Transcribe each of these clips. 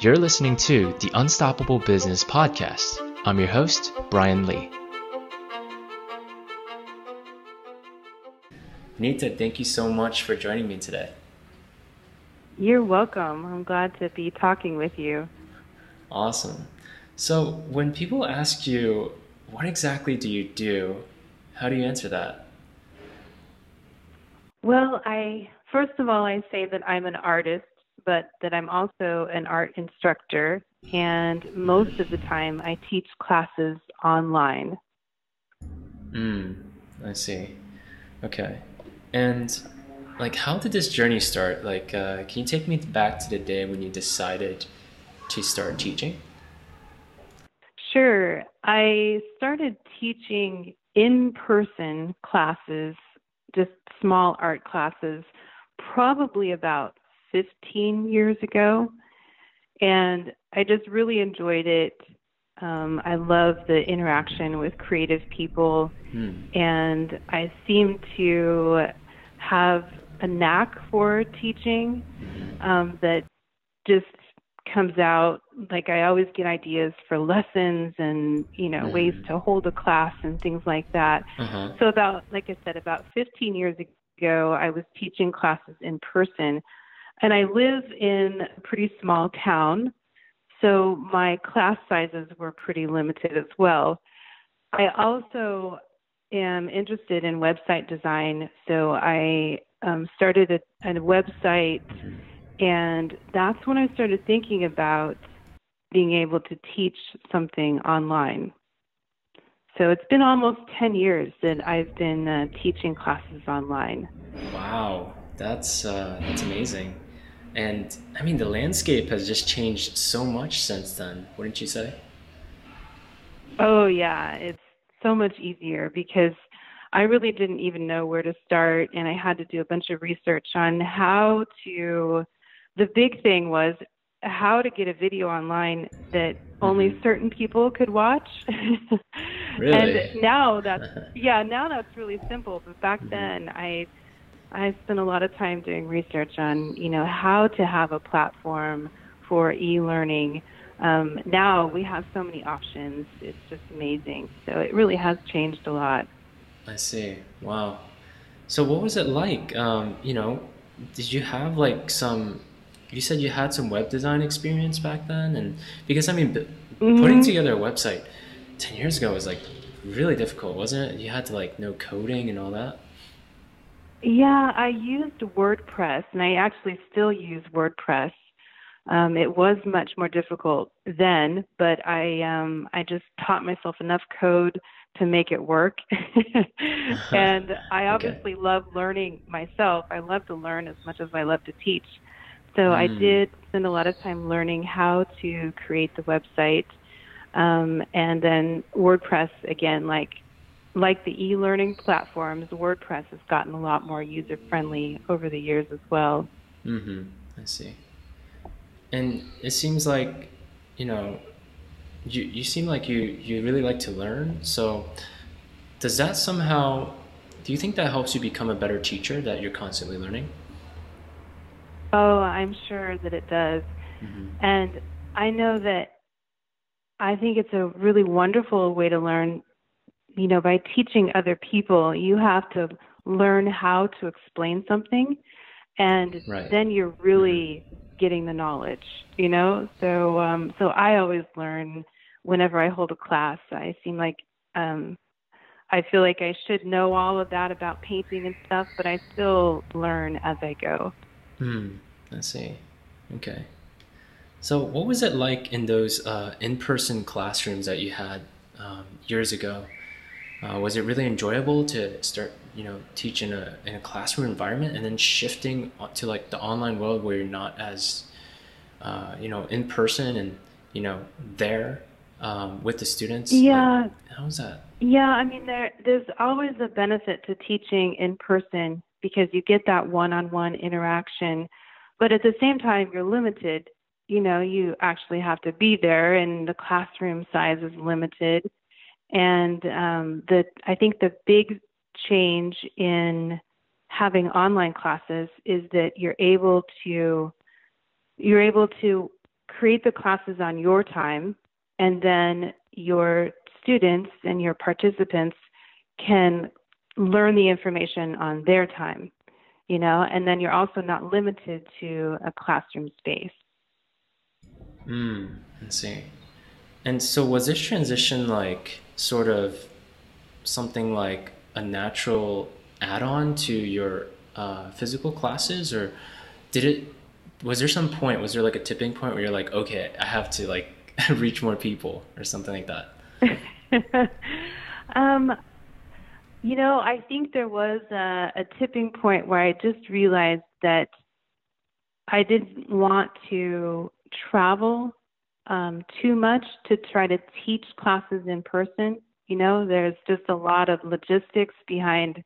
You're listening to the Unstoppable Business Podcast. I'm your host, Brian Lee. Nita, thank you so much for joining me today. You're welcome. I'm glad to be talking with you. Awesome. So, when people ask you, what exactly do you do? How do you answer that? Well, I first of all I say that I'm an artist but that I'm also an art instructor, and most of the time I teach classes online. Hmm, I see. Okay. And like, how did this journey start? Like, uh, can you take me back to the day when you decided to start teaching? Sure. I started teaching in person classes, just small art classes, probably about 15 years ago. And I just really enjoyed it. Um, I love the interaction with creative people, hmm. and I seem to have a knack for teaching um, that just comes out. Like I always get ideas for lessons and you know mm ways to hold a class and things like that. Uh-huh. So about like I said, about 15 years ago, I was teaching classes in person and I live in a pretty small town, so my class sizes were pretty limited as well. I also am interested in website design, so I um, started a, a website, and that's when I started thinking about being able to teach something online. So it's been almost 10 years that I've been uh, teaching classes online. Wow, that's uh, that's amazing. And I mean, the landscape has just changed so much since then, wouldn't you say? Oh, yeah. It's so much easier because I really didn't even know where to start. And I had to do a bunch of research on how to. The big thing was how to get a video online that only mm-hmm. certain people could watch. really? and now that's yeah, now that's really simple. But back mm-hmm. then I I spent a lot of time doing research on, you know, how to have a platform for e-learning. Um, now we have so many options; it's just amazing. So it really has changed a lot. I see. Wow. So what was it like? Um, you know, did you have like some? You said you had some web design experience back then, and because I mean, mm-hmm. putting together a website ten years ago was like really difficult, wasn't it? You had to like know coding and all that. Yeah, I used WordPress, and I actually still use WordPress. Um, it was much more difficult then, but I um, I just taught myself enough code to make it work. and I obviously okay. love learning myself. I love to learn as much as I love to teach. So mm. I did spend a lot of time learning how to create the website. Um, and then WordPress again, like like the e-learning platforms, WordPress has gotten a lot more user-friendly over the years as well. Mm-hmm. I see. And it seems like, you know, you you seem like you you really like to learn. So, does that somehow? Do you think that helps you become a better teacher? That you're constantly learning. Oh, I'm sure that it does. Mm-hmm. And I know that I think it's a really wonderful way to learn you know, by teaching other people, you have to learn how to explain something, and right. then you're really getting the knowledge, you know. So, um, so I always learn whenever I hold a class. I seem like um, I feel like I should know all of that about painting and stuff, but I still learn as I go. Hmm. I see. Okay. So, what was it like in those uh, in-person classrooms that you had um, years ago? Uh, was it really enjoyable to start, you know, teach in a in a classroom environment and then shifting to like the online world where you're not as, uh, you know, in person and you know there um, with the students? Yeah. Like, was that? Yeah, I mean, there there's always a benefit to teaching in person because you get that one-on-one interaction, but at the same time you're limited. You know, you actually have to be there, and the classroom size is limited and um, the I think the big change in having online classes is that you're able to you're able to create the classes on your time, and then your students and your participants can learn the information on their time, you know, and then you're also not limited to a classroom space. Hmm, I see. And so was this transition like sort of something like a natural add-on to your uh, physical classes? Or did it was there some point was there like a tipping point where you're like okay i have to like reach more people or something like that? Um you know i think there was a, a tipping point where i just realized that i didn't want to travel um, too much to try to teach classes in person. You know there's just a lot of logistics behind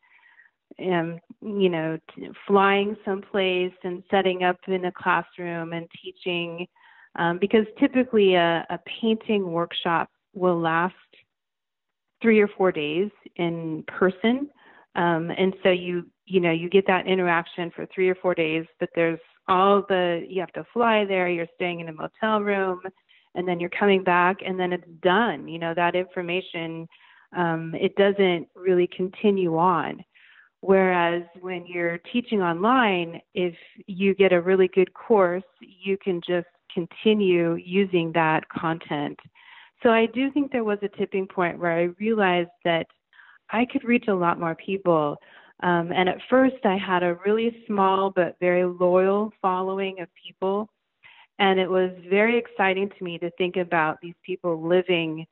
um, you know, t- flying someplace and setting up in a classroom and teaching, um, because typically a, a painting workshop will last three or four days in person, um, and so you you know you get that interaction for three or four days, but there's all the you have to fly there, you're staying in a motel room, and then you're coming back, and then it's done. You know that information. Um, it doesn't really continue on. Whereas when you're teaching online, if you get a really good course, you can just continue using that content. So I do think there was a tipping point where I realized that I could reach a lot more people. Um, and at first, I had a really small but very loyal following of people. And it was very exciting to me to think about these people living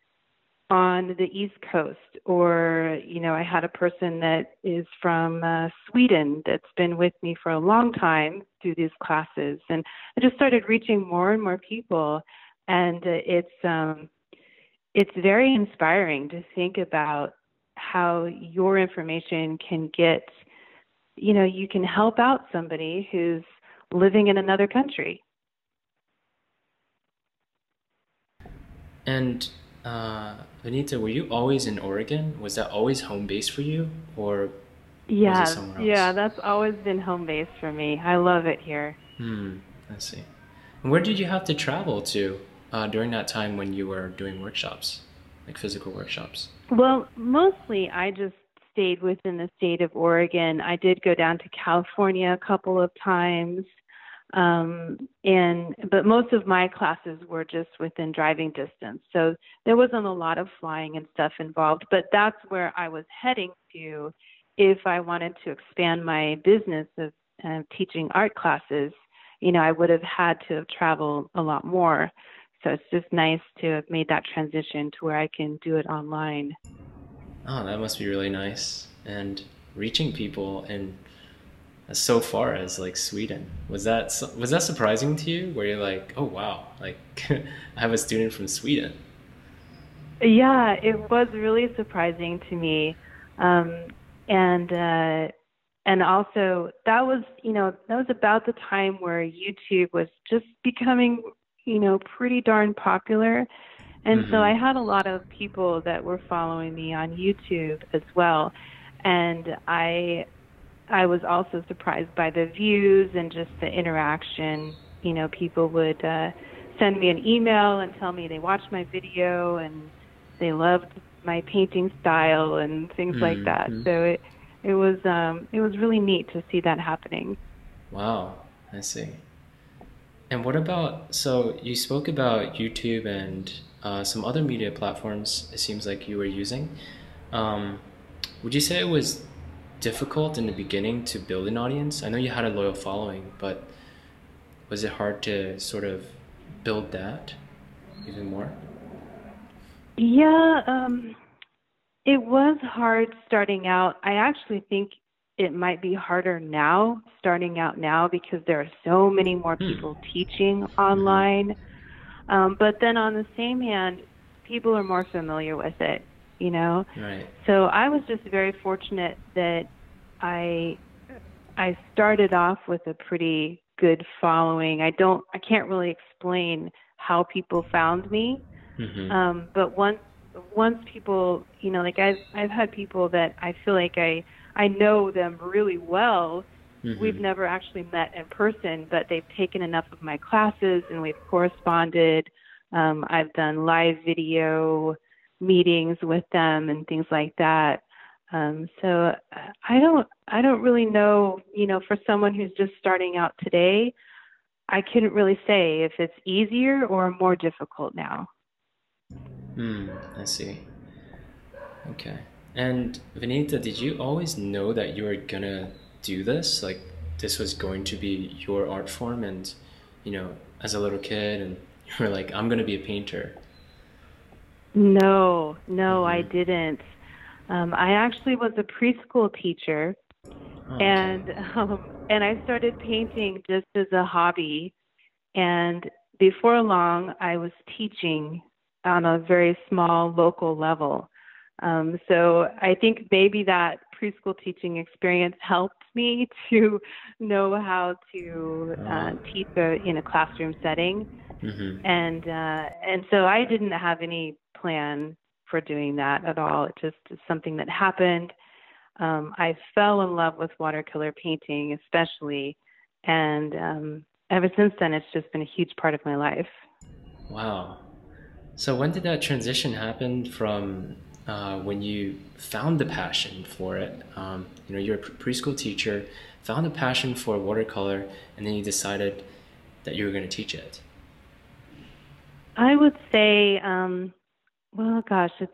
on the East Coast, or you know, I had a person that is from uh, Sweden that's been with me for a long time through these classes, and I just started reaching more and more people, and uh, it's um, it's very inspiring to think about how your information can get, you know, you can help out somebody who's living in another country. And uh, Vanita, were you always in Oregon? Was that always home base for you, or yeah, yeah, that's always been home base for me. I love it here. Hmm, I see. And where did you have to travel to uh, during that time when you were doing workshops, like physical workshops? Well, mostly I just stayed within the state of Oregon. I did go down to California a couple of times. Um, and but most of my classes were just within driving distance, so there wasn't a lot of flying and stuff involved. But that's where I was heading to if I wanted to expand my business of uh, teaching art classes. You know, I would have had to travel a lot more. So it's just nice to have made that transition to where I can do it online. Oh, that must be really nice. And reaching people and so far as like Sweden. Was that was that surprising to you? Where you're like, oh wow, like I have a student from Sweden. Yeah, it was really surprising to me, um, and uh, and also that was you know that was about the time where YouTube was just becoming you know pretty darn popular. And mm-hmm. so I had a lot of people that were following me on YouTube as well. And I I was also surprised by the views and just the interaction. You know, people would uh, send me an email and tell me they watched my video and they loved my painting style and things mm-hmm. like that. So it it was um, it was really neat to see that happening. Wow, I see. And what about so you spoke about YouTube and uh, some other media platforms? It seems like you were using. Um, would you say it was difficult in the beginning to build an audience? I know you had a loyal following, but was it hard to sort of build that even more? Yeah, um, it was hard starting out. I actually think it might be harder now, starting out now, because there are so many more hmm. people teaching online. Um, but then on the same hand, people are more familiar with it you know. Right. So I was just very fortunate that I I started off with a pretty good following. I don't I can't really explain how people found me. Mm-hmm. Um, but once once people, you know, like I've I've had people that I feel like I I know them really well Mm-hmm. We've never actually met in person, but they've taken enough of my classes and we've corresponded. Um, I've done live video meetings with them and things like that. Um, so I don't, I don't really know, you know, for someone who's just starting out today, I couldn't really say if it's easier or more difficult now. Hmm, I see. Okay. And Venita, did you always know that you were gonna do this? Like this was going to be your art form and you know, as a little kid and you were like, I'm gonna be a painter. No, no, mm-hmm. I didn't. Um, I actually was a preschool teacher, oh, and um, and I started painting just as a hobby. And before long, I was teaching on a very small local level. Um, so I think maybe that preschool teaching experience helped me to know how to uh, uh-huh. teach a, in a classroom setting. Mm-hmm. And uh, and so I didn't have any plan for doing that at all. It just is something that happened. Um, I fell in love with watercolor painting, especially, and um, ever since then, it's just been a huge part of my life. Wow. So when did that transition happen from uh, when you found the passion for it? Um, you know, you're a preschool teacher, found a passion for watercolor, and then you decided that you were going to teach it. I would say, um, well, gosh, it's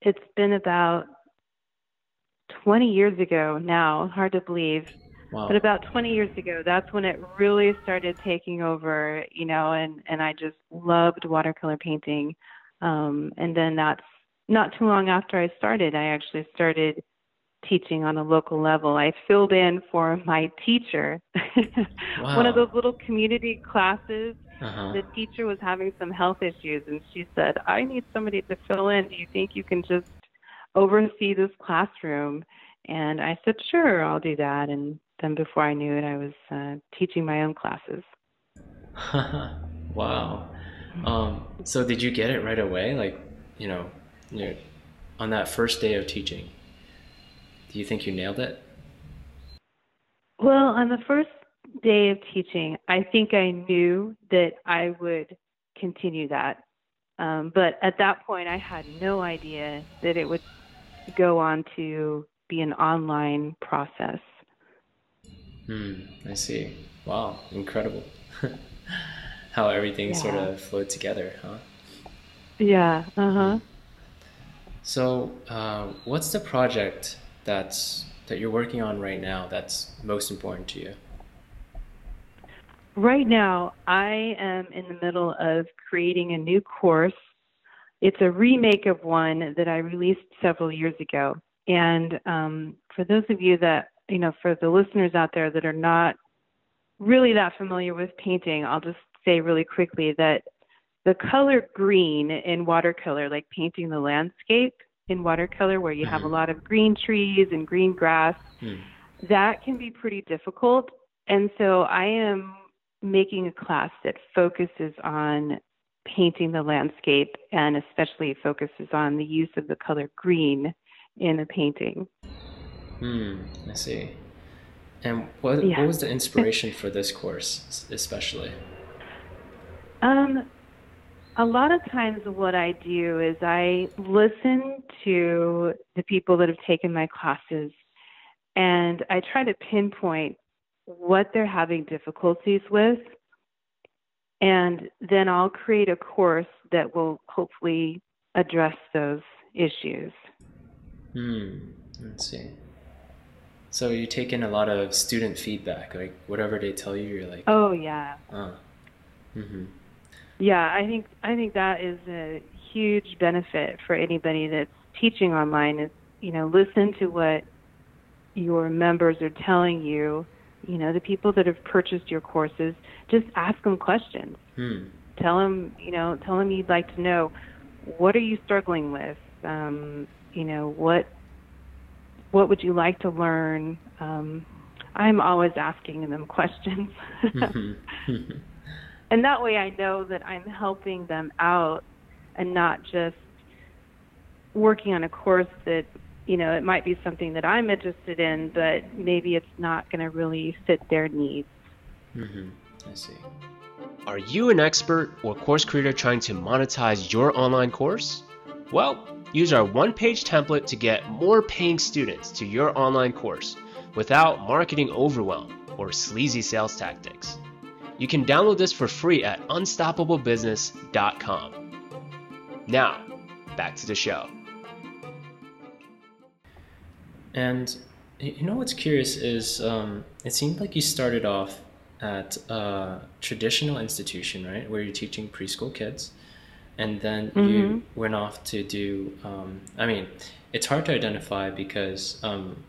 it's been about 20 years ago now. Hard to believe. Wow. But about 20 years ago, that's when it really started taking over, you know, and, and I just loved watercolor painting. Um, and then that's not too long after I started, I actually started teaching on a local level. I filled in for my teacher. wow. One of those little community classes. Uh-huh. The teacher was having some health issues, and she said, I need somebody to fill in. Do you think you can just oversee this classroom? And I said, Sure, I'll do that. And then before I knew it, I was uh, teaching my own classes. wow. Um, so did you get it right away? Like, you know, you know, on that first day of teaching, do you think you nailed it? Well, on the first day of teaching, I think I knew that I would continue that. Um, but at that point, I had no idea that it would go on to be an online process. Hmm, I see. Wow, incredible. How everything yeah. sort of flowed together, huh? Yeah, uh huh. So, uh, what's the project that's that you're working on right now that's most important to you? Right now, I am in the middle of creating a new course. It's a remake of one that I released several years ago. And um, for those of you that you know, for the listeners out there that are not really that familiar with painting, I'll just say really quickly that the color green in watercolor, like painting the landscape in watercolor where you have a mm-hmm. lot of green trees and green grass, mm. that can be pretty difficult. And so I am making a class that focuses on painting the landscape and especially focuses on the use of the color green in a painting. Hmm, I see. And what, yeah. what was the inspiration for this course, especially? Um, a lot of times, what I do is I listen to the people that have taken my classes, and I try to pinpoint what they're having difficulties with, and then I'll create a course that will hopefully address those issues. Hmm. Let's see. So you take in a lot of student feedback, like whatever they tell you, you're like, oh yeah. Uh, mm-hmm. Yeah, I think I think that is a huge benefit for anybody that's teaching online. Is you know listen to what your members are telling you. You know the people that have purchased your courses, just ask them questions. Hmm. Tell them you know tell them you'd like to know what are you struggling with. Um, you know what what would you like to learn? Um, I'm always asking them questions. and that way I know that I'm helping them out and not just working on a course that you know, it might be something that I'm interested in, but maybe it's not going to really fit their needs. Mm-hmm. I see. Are you an expert or course creator trying to monetize your online course? Well, use our one page template to get more paying students to your online course without marketing overwhelm or sleazy sales tactics. You can download this for free at unstoppablebusiness.com. Now, back to the show. And you know what's curious is um, it seemed like you started off at a traditional institution, right, where you're teaching preschool kids, and then mm-hmm. you went off to do. Um, I mean, it's hard to identify because um,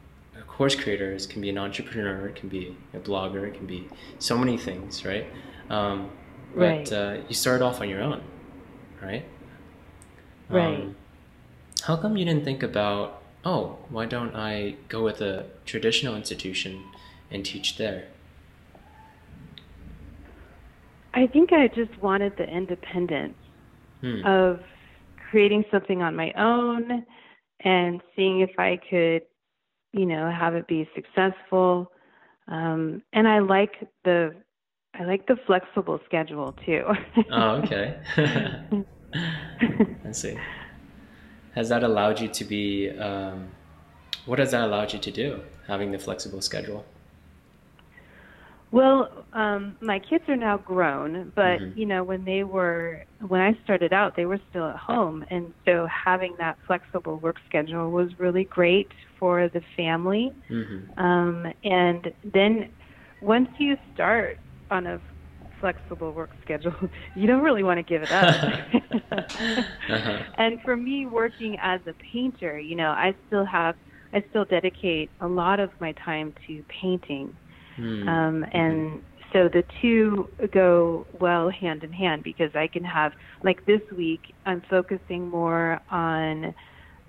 course creators can be an entrepreneur, it can be a blogger, it can be so many things, right? Um, but right. Uh, you started off on your own, right? Right. Um, how come you didn't think about, oh, why don't I go with a traditional institution and teach there? I think I just wanted the independence hmm. of creating something on my own and seeing if I could, you know, have it be successful. Um, and I like the I like the flexible schedule too. oh, okay. I see. Has that allowed you to be? Um, what has that allowed you to do? Having the flexible schedule. Well, um, my kids are now grown, but mm-hmm. you know, when they were when I started out, they were still at home, and so having that flexible work schedule was really great for the family. Mm-hmm. Um, and then once you start on a flexible work schedule, you don't really want to give it up. uh-huh. And for me, working as a painter, you know, I still have I still dedicate a lot of my time to painting Mm. Um, and so the two go well hand in hand because I can have, like this week, I'm focusing more on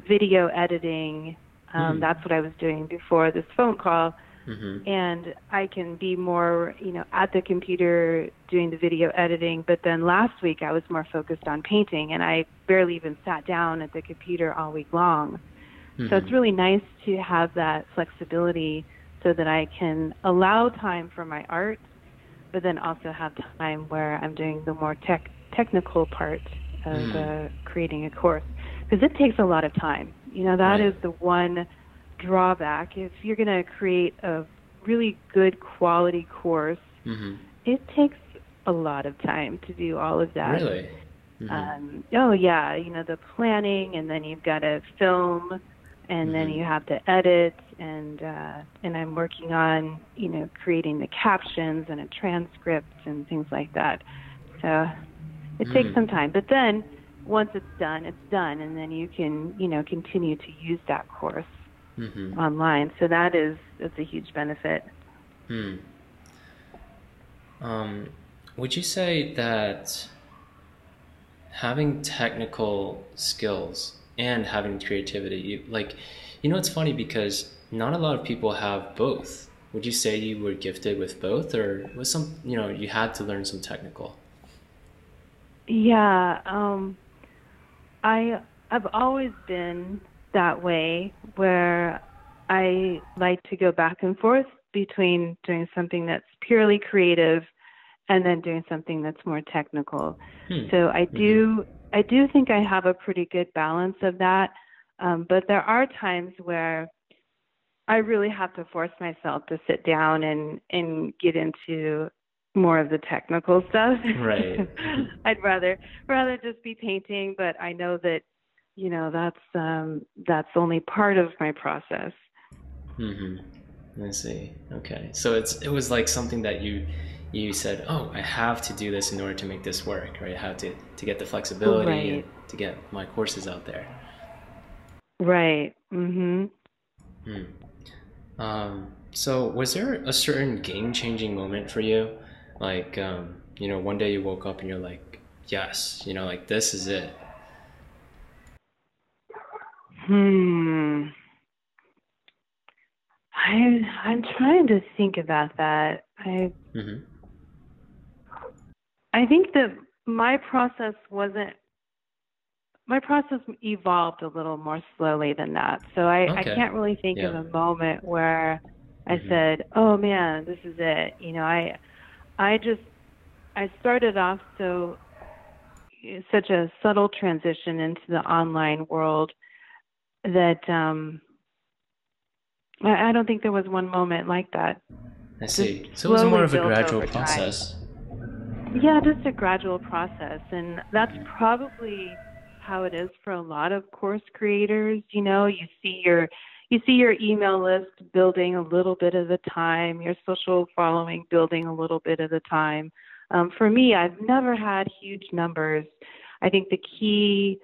video editing. Um, mm. That's what I was doing before this phone call. Mm-hmm. And I can be more, you know, at the computer doing the video editing. But then last week I was more focused on painting, and I barely even sat down at the computer all week long. Mm-hmm. So it's really nice to have that flexibility so that I can allow time for my art, but then also have time where I'm doing the more tech technical part of mm. uh, creating a course because it takes a lot of time. You know, that right. is the one drawback. If you're going to create a really good quality course, mm-hmm. it takes a lot of time to do all of that. Really? Mm-hmm. Um, oh yeah, you know the planning, and then you've got to film and then mm-hmm. you have to edit and uh, and I'm working on you know creating the captions and a transcript and things like that. So it mm. takes some time, but then once it's done, it's done, and then you can you know continue to use that course mm-hmm. online. So that is that's a huge benefit. Hmm. Um, would you say that having technical skills and having creativity. You, like, you know, it's funny because not a lot of people have both. Would you say you were gifted with both, or was some, you know, you had to learn some technical? Yeah, um, I I've always been that way, where I like to go back and forth between doing something that's purely creative and then doing something that's more technical. Hmm. So I do mm-hmm. I do think I have a pretty good balance of that. Um, but there are times where I really have to force myself to sit down and and get into more of the technical stuff. Right. I'd rather rather just be painting, but I know that you know that's um that's only part of my process. Mhm. I see. Okay. So it's it was like something that you you said, "Oh, I have to do this in order to make this work, right? How to to get the flexibility right. and to get my courses out there." Right. Mhm. Hmm. Um, so, was there a certain game-changing moment for you? Like, um, you know, one day you woke up and you're like, "Yes, you know, like this is it." Hmm. I I'm trying to think about that. I mm-hmm. I think that my process wasn't my process evolved a little more slowly than that. So I, okay. I can't really think yeah. of a moment where I mm-hmm. said, "Oh man, this is it." You know, I I just I started off so such a subtle transition into the online world that um I, I don't think there was one moment like that. I see. So it was more of a gradual process. Yeah, just a gradual process. And that's probably how it is for a lot of course creators. You know, you see your you see your email list building a little bit at a time, your social following building a little bit at a time. Um, for me, I've never had huge numbers. I think the key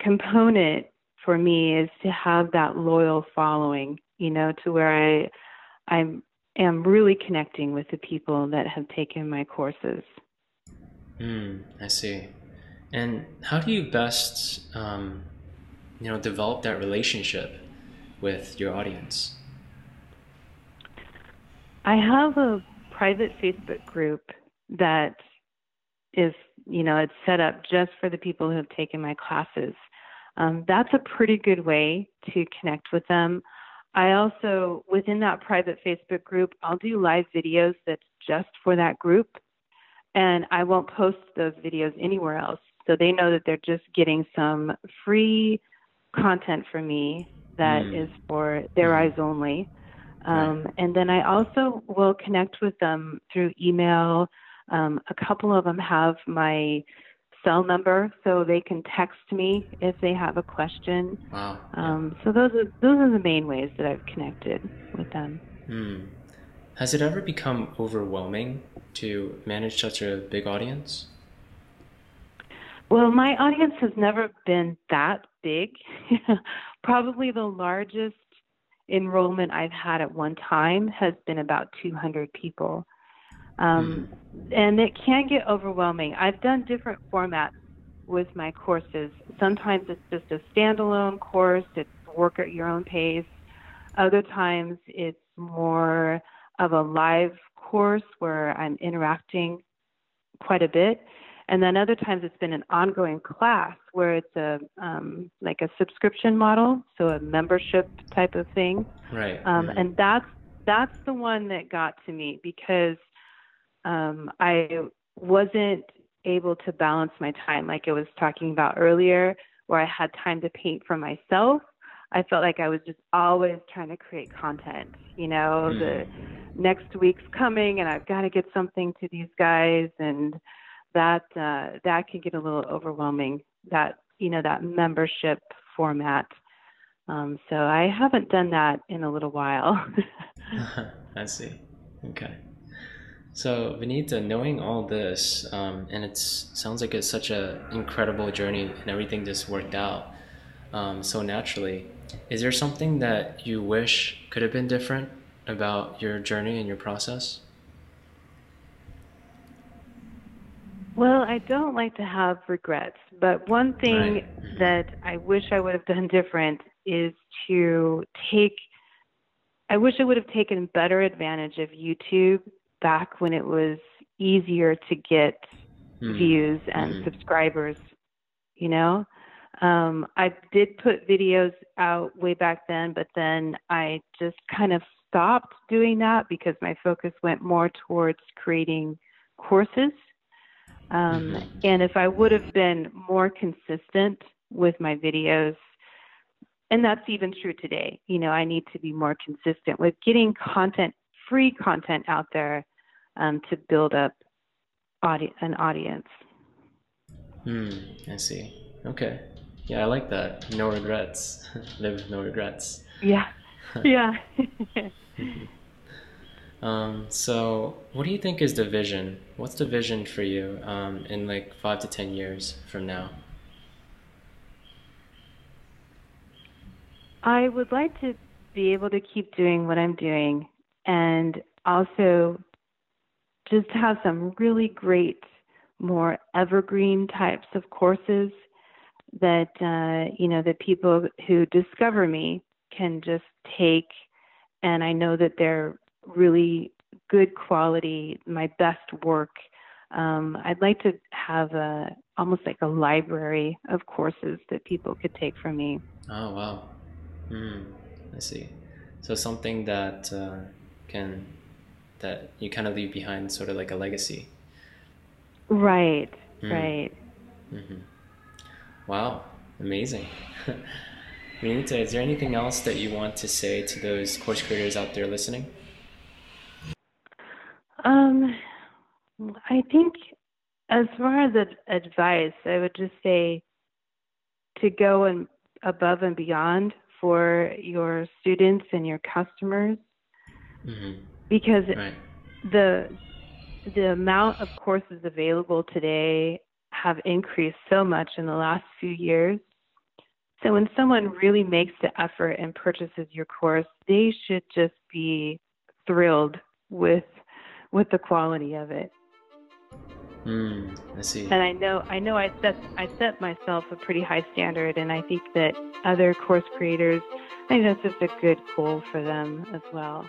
component for me is to have that loyal following, you know, to where I I'm am really connecting with the people that have taken my courses. Hmm, I see. And how do you best, um, you know, develop that relationship with your audience? I have a private Facebook group that is, you know, it's set up just for the people who have taken my classes. Um, that's a pretty good way to connect with them. I also, within that private Facebook group, I'll do live videos that's just for that group. And I won't post those videos anywhere else. So they know that they're just getting some free content from me that mm. is for their mm. eyes only. Um, right. And then I also will connect with them through email. Um, a couple of them have my cell number so they can text me if they have a question. Wow. Um, so those are those are the main ways that I've connected with them. Hmm. Has it ever become overwhelming to manage such a big audience? Well, my audience has never been that big. Probably the largest enrollment I've had at one time has been about 200 people. Um, mm. And it can get overwhelming. I've done different formats with my courses. Sometimes it's just a standalone course, it's work at your own pace. Other times it's more of a live course where I'm interacting quite a bit. And then other times it's been an ongoing class where it's a um, like a subscription model, so a membership type of thing. Right. Um. And that's that's the one that got to me because um, I wasn't able to balance my time like I was talking about earlier, where I had time to paint for myself. I felt like I was just always trying to create content. You know, mm. the next week's coming, and I've got to get something to these guys, and that uh, that can get a little overwhelming. That you know that membership format. Um, so I haven't done that in a little while. I see. Okay. So Vinita, knowing all this, um, and it sounds like it's such an incredible journey, and everything just worked out um, so naturally. Is there something that you wish could have been different about your journey and your process? Well, I don't like to have regrets, but one thing right. that I wish I would have done different is to take. I wish I would have taken better advantage of YouTube back when it was easier to get mm. views and mm. subscribers, you know? Um, I did put videos out way back then, but then I just kind of stopped doing that because my focus went more towards creating courses. Um, mm-hmm. and if I would have been more consistent with my videos, and that's even true today, you know, I need to be more consistent with getting content, free content out there um, to build up audi- an audience. Hmm, I see. Okay. Yeah, I like that. No regrets. Live with no regrets. Yeah. Yeah. um, so, what do you think is the vision? What's the vision for you um, in like five to ten years from now? I would like to be able to keep doing what I'm doing and also just have some really great, more evergreen types of courses that uh, you know that people who discover me can just take, and I know that they're really good quality, my best work. Um, I'd like to have a almost like a library of courses that people could take from me. Oh wow, hmm, I see. So something that uh, can that you kind of leave behind, sort of like a legacy. Right. Mm. Right. Mm-hmm. Wow, amazing. Renita, is there anything else that you want to say to those course creators out there listening? Um, I think as far as advice, I would just say to go and above and beyond for your students and your customers mm-hmm. Because right. the the amount of courses available today have increased so much in the last few years. So when someone really makes the effort and purchases your course, they should just be thrilled with with the quality of it. Mm, I see. And I know I know I set I set myself a pretty high standard and I think that other course creators I think that's just a good goal for them as well.